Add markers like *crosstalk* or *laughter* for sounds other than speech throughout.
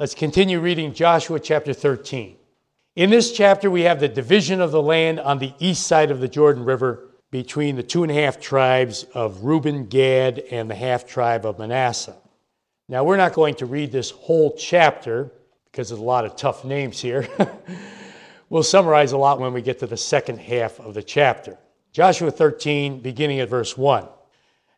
Let's continue reading Joshua chapter 13. In this chapter, we have the division of the land on the east side of the Jordan River between the two and a half tribes of Reuben, Gad, and the half tribe of Manasseh. Now, we're not going to read this whole chapter because there's a lot of tough names here. *laughs* we'll summarize a lot when we get to the second half of the chapter. Joshua 13, beginning at verse 1.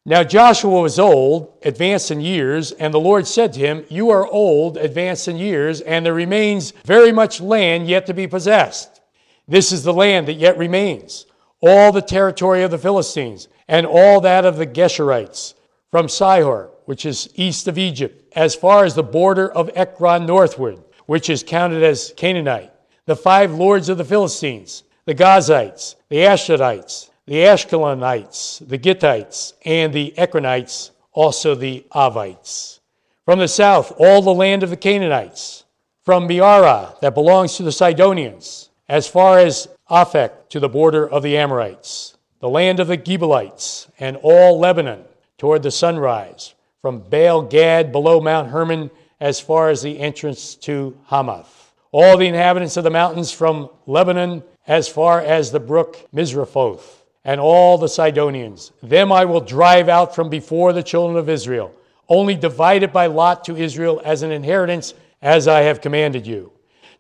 Now Joshua was old, advanced in years, and the Lord said to him, You are old, advanced in years, and there remains very much land yet to be possessed. This is the land that yet remains all the territory of the Philistines, and all that of the Geshurites, from Sihor, which is east of Egypt, as far as the border of Ekron northward, which is counted as Canaanite, the five lords of the Philistines, the Gazites, the Ashdodites, the Ashkelonites, the Gittites, and the Ekronites, also the Avites. From the south, all the land of the Canaanites, from Mearah, that belongs to the Sidonians, as far as Aphek to the border of the Amorites, the land of the Gebalites, and all Lebanon toward the sunrise, from Baal Gad below Mount Hermon as far as the entrance to Hamath. All the inhabitants of the mountains from Lebanon as far as the brook Misrephoth, and all the Sidonians. Them I will drive out from before the children of Israel, only divide it by lot to Israel as an inheritance, as I have commanded you.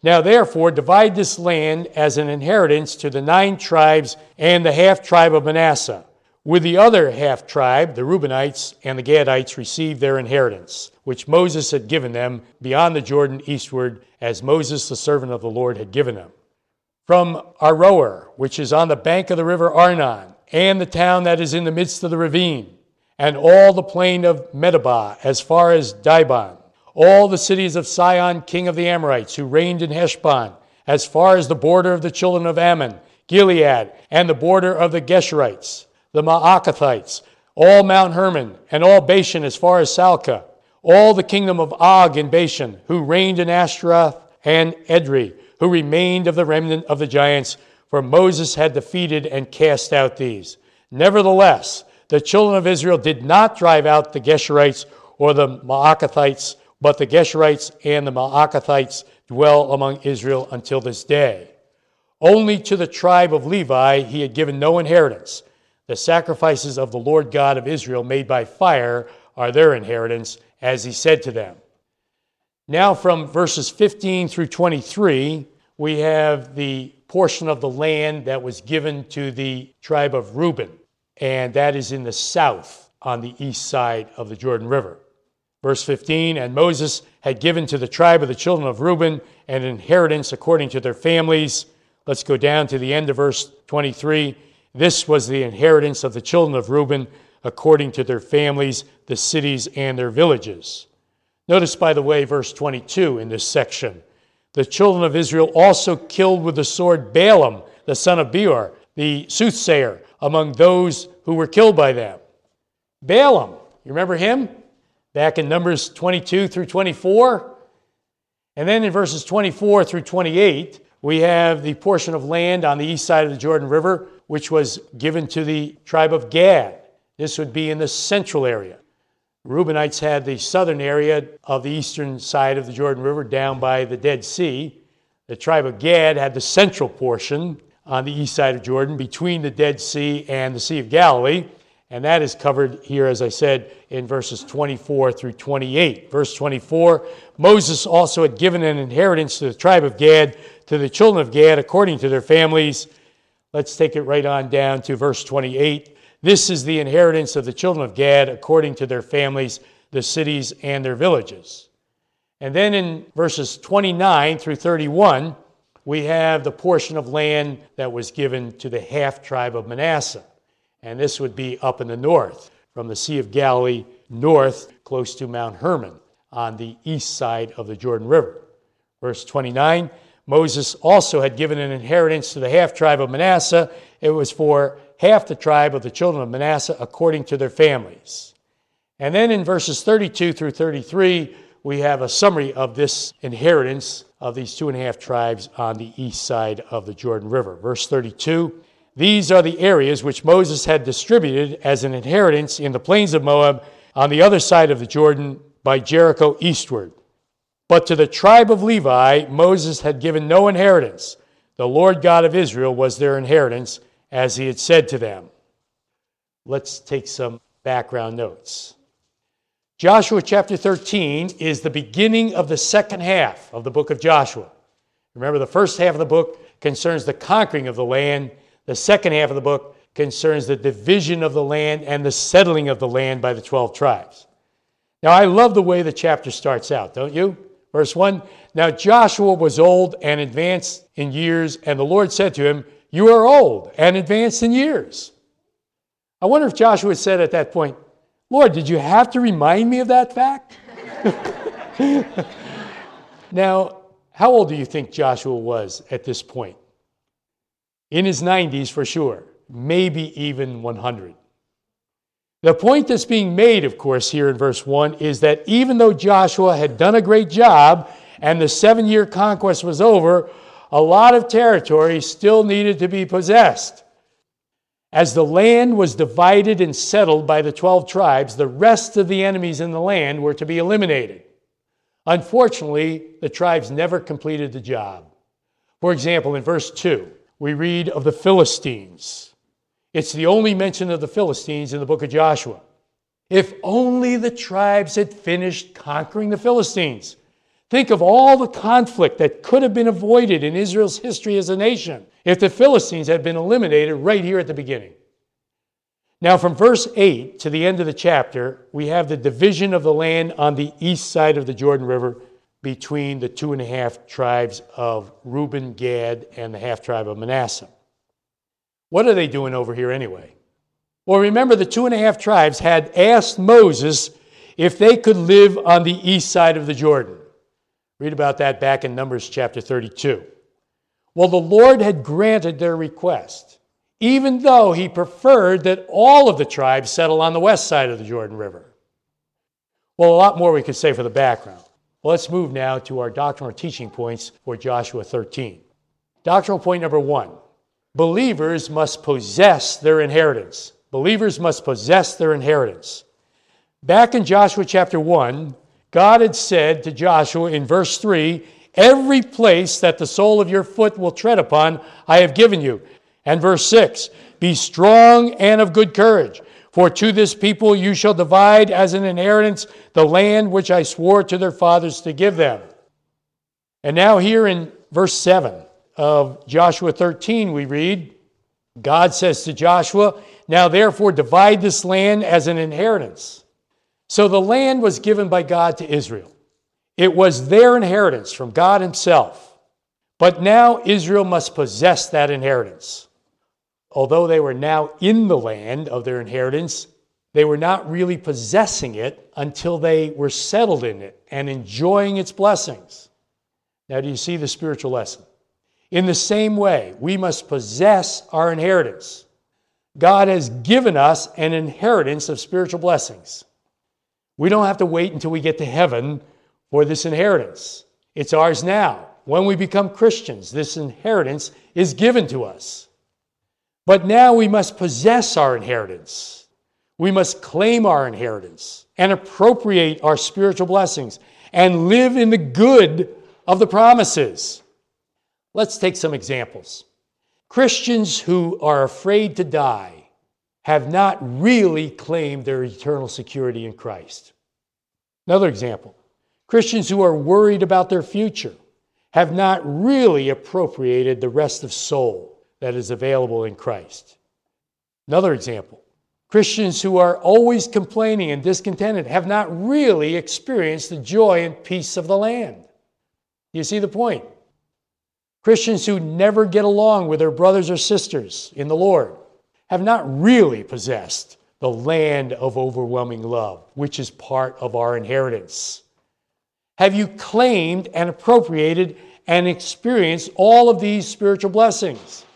Now, therefore, divide this land as an inheritance to the nine tribes and the half tribe of Manasseh. With the other half tribe, the Reubenites and the Gadites received their inheritance, which Moses had given them beyond the Jordan eastward, as Moses, the servant of the Lord, had given them. From Aroer, which is on the bank of the river Arnon, and the town that is in the midst of the ravine, and all the plain of Medeba, as far as Dibon all the cities of Sihon, king of the Amorites, who reigned in Heshbon, as far as the border of the children of Ammon, Gilead, and the border of the Geshurites, the Maacathites, all Mount Hermon, and all Bashan as far as Salcah, all the kingdom of Og in Bashan, who reigned in Ashtaroth and Edrei, who remained of the remnant of the giants, for Moses had defeated and cast out these. Nevertheless, the children of Israel did not drive out the Geshurites or the Maacathites but the Geshurites and the Maacathites dwell among Israel until this day. Only to the tribe of Levi he had given no inheritance. The sacrifices of the Lord God of Israel made by fire are their inheritance, as he said to them. Now, from verses 15 through 23, we have the portion of the land that was given to the tribe of Reuben, and that is in the south on the east side of the Jordan River. Verse 15 And Moses had given to the tribe of the children of Reuben an inheritance according to their families. Let's go down to the end of verse 23. This was the inheritance of the children of Reuben according to their families, the cities, and their villages. Notice, by the way, verse 22 in this section. The children of Israel also killed with the sword Balaam, the son of Beor, the soothsayer, among those who were killed by them. Balaam, you remember him? back in Numbers 22 through 24. And then in verses 24 through 28, we have the portion of land on the east side of the Jordan River, which was given to the tribe of Gad. This would be in the central area. Reubenites had the southern area of the eastern side of the Jordan River down by the Dead Sea. The tribe of Gad had the central portion on the east side of Jordan between the Dead Sea and the Sea of Galilee. And that is covered here, as I said, in verses 24 through 28. Verse 24 Moses also had given an inheritance to the tribe of Gad, to the children of Gad, according to their families. Let's take it right on down to verse 28. This is the inheritance of the children of Gad, according to their families, the cities, and their villages. And then in verses 29 through 31, we have the portion of land that was given to the half tribe of Manasseh and this would be up in the north, from the Sea of Galilee north, close to Mount Hermon, on the east side of the Jordan River. Verse 29 Moses also had given an inheritance to the half tribe of Manasseh. It was for half the tribe of the children of Manasseh according to their families. And then in verses 32 through 33, we have a summary of this inheritance of these two and a half tribes on the east side of the Jordan River. Verse 32 these are the areas which Moses had distributed as an inheritance in the plains of Moab on the other side of the Jordan by Jericho eastward. But to the tribe of Levi, Moses had given no inheritance. The Lord God of Israel was their inheritance, as he had said to them. Let's take some background notes. Joshua chapter 13 is the beginning of the second half of the book of Joshua. Remember, the first half of the book concerns the conquering of the land, the second half of the book concerns the division of the land and the settling of the land by the 12 tribes. Now, I love the way the chapter starts out, don't you? Verse 1 Now Joshua was old and advanced in years, and the Lord said to him, You are old and advanced in years. I wonder if Joshua said at that point, Lord, did you have to remind me of that fact? *laughs* now, how old do you think Joshua was at this point? In his 90s for sure, maybe even 100. The point that's being made, of course, here in verse 1 is that even though Joshua had done a great job and the seven year conquest was over, a lot of territory still needed to be possessed. As the land was divided and settled by the 12 tribes, the rest of the enemies in the land were to be eliminated. Unfortunately, the tribes never completed the job. For example, in verse 2, we read of the Philistines. It's the only mention of the Philistines in the book of Joshua. If only the tribes had finished conquering the Philistines. Think of all the conflict that could have been avoided in Israel's history as a nation if the Philistines had been eliminated right here at the beginning. Now, from verse 8 to the end of the chapter, we have the division of the land on the east side of the Jordan River between the two and a half tribes of Reuben, Gad, and the half tribe of Manasseh. What are they doing over here anyway? Well, remember, the two and a half tribes had asked Moses if they could live on the east side of the Jordan. Read about that back in Numbers chapter 32. Well, the Lord had granted their request, even though he preferred that all of the tribes settle on the west side of the Jordan River. Well, a lot more we could say for the background. Well, let's move now to our doctrinal teaching points for Joshua 13. Doctrinal point number one Believers must possess their inheritance. Believers must possess their inheritance. Back in Joshua chapter 1, God had said to Joshua in verse 3 Every place that the sole of your foot will tread upon, I have given you. And verse 6 Be strong and of good courage, for to this people you shall divide as an inheritance the land which I swore to their fathers to give them. And now, here in verse 7, of Joshua 13, we read, God says to Joshua, Now therefore divide this land as an inheritance. So the land was given by God to Israel. It was their inheritance from God Himself. But now Israel must possess that inheritance. Although they were now in the land of their inheritance, they were not really possessing it until they were settled in it and enjoying its blessings. Now, do you see the spiritual lesson? In the same way, we must possess our inheritance. God has given us an inheritance of spiritual blessings. We don't have to wait until we get to heaven for this inheritance. It's ours now. When we become Christians, this inheritance is given to us. But now we must possess our inheritance. We must claim our inheritance and appropriate our spiritual blessings and live in the good of the promises. Let's take some examples. Christians who are afraid to die have not really claimed their eternal security in Christ. Another example Christians who are worried about their future have not really appropriated the rest of soul that is available in Christ. Another example Christians who are always complaining and discontented have not really experienced the joy and peace of the land. You see the point? Christians who never get along with their brothers or sisters in the Lord have not really possessed the land of overwhelming love, which is part of our inheritance. Have you claimed and appropriated and experienced all of these spiritual blessings?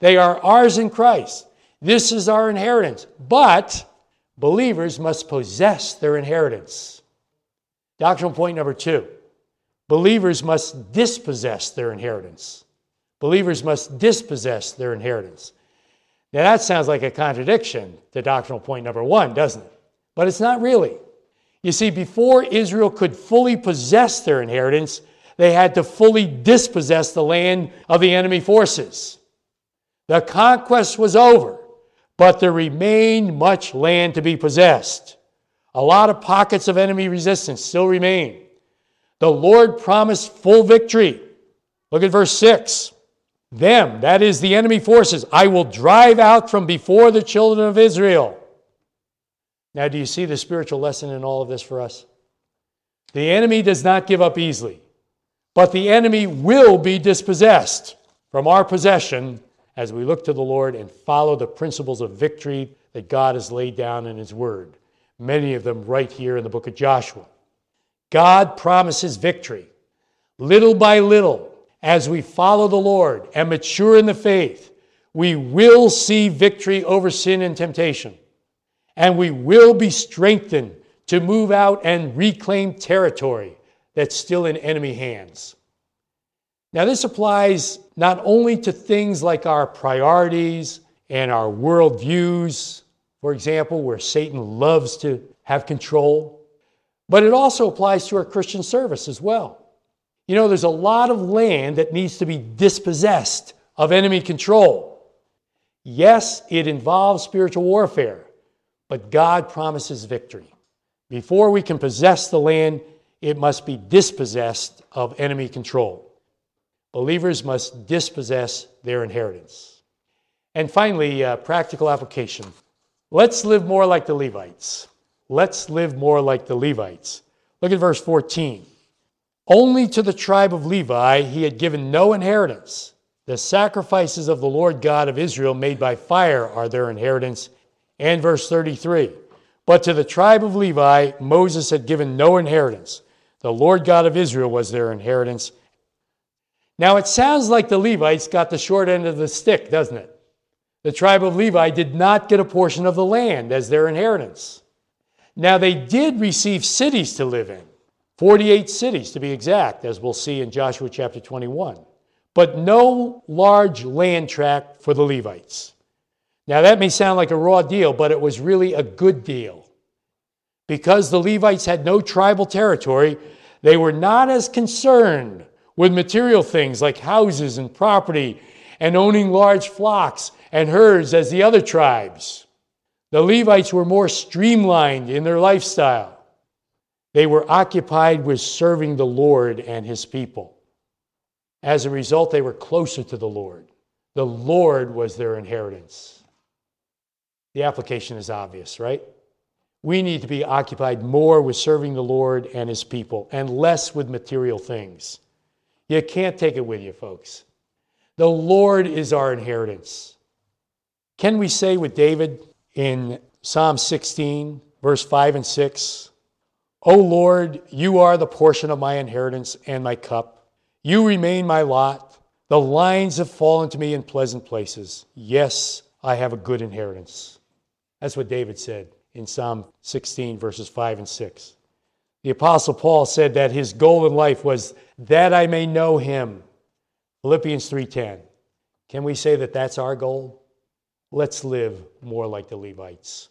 They are ours in Christ. This is our inheritance. But believers must possess their inheritance. Doctrinal point number two Believers must dispossess their inheritance. Believers must dispossess their inheritance. Now, that sounds like a contradiction to doctrinal point number one, doesn't it? But it's not really. You see, before Israel could fully possess their inheritance, they had to fully dispossess the land of the enemy forces. The conquest was over, but there remained much land to be possessed. A lot of pockets of enemy resistance still remain. The Lord promised full victory. Look at verse 6. Them, that is the enemy forces, I will drive out from before the children of Israel. Now, do you see the spiritual lesson in all of this for us? The enemy does not give up easily, but the enemy will be dispossessed from our possession as we look to the Lord and follow the principles of victory that God has laid down in His Word, many of them right here in the book of Joshua. God promises victory. Little by little, as we follow the Lord and mature in the faith, we will see victory over sin and temptation and we will be strengthened to move out and reclaim territory that's still in enemy hands. Now, this applies not only to things like our priorities and our worldviews, for example, where Satan loves to have control, but it also applies to our Christian service as well. You know, there's a lot of land that needs to be dispossessed of enemy control. Yes, it involves spiritual warfare, but God promises victory. Before we can possess the land, it must be dispossessed of enemy control. Believers must dispossess their inheritance. And finally, uh, practical application. Let's live more like the Levites. Let's live more like the Levites. Look at verse 14. Only to the tribe of Levi he had given no inheritance. The sacrifices of the Lord God of Israel made by fire are their inheritance and verse 33. But to the tribe of Levi, Moses had given no inheritance. The Lord God of Israel was their inheritance. Now it sounds like the Levites got the short end of the stick, doesn't it? The tribe of Levi did not get a portion of the land as their inheritance. Now they did receive cities to live in, 48 cities to be exact, as we'll see in Joshua chapter 21, but no large land tract for the Levites. Now, that may sound like a raw deal, but it was really a good deal. Because the Levites had no tribal territory, they were not as concerned with material things like houses and property and owning large flocks and herds as the other tribes. The Levites were more streamlined in their lifestyle. They were occupied with serving the Lord and his people. As a result, they were closer to the Lord. The Lord was their inheritance. The application is obvious, right? We need to be occupied more with serving the Lord and his people and less with material things. You can't take it with you, folks. The Lord is our inheritance. Can we say with David in Psalm 16, verse 5 and 6, O Lord, you are the portion of my inheritance and my cup. You remain my lot. The lines have fallen to me in pleasant places. Yes, I have a good inheritance. That's what David said in Psalm 16, verses 5 and 6. The Apostle Paul said that his goal in life was that I may know him. Philippians 3:10. Can we say that that's our goal? Let's live more like the Levites.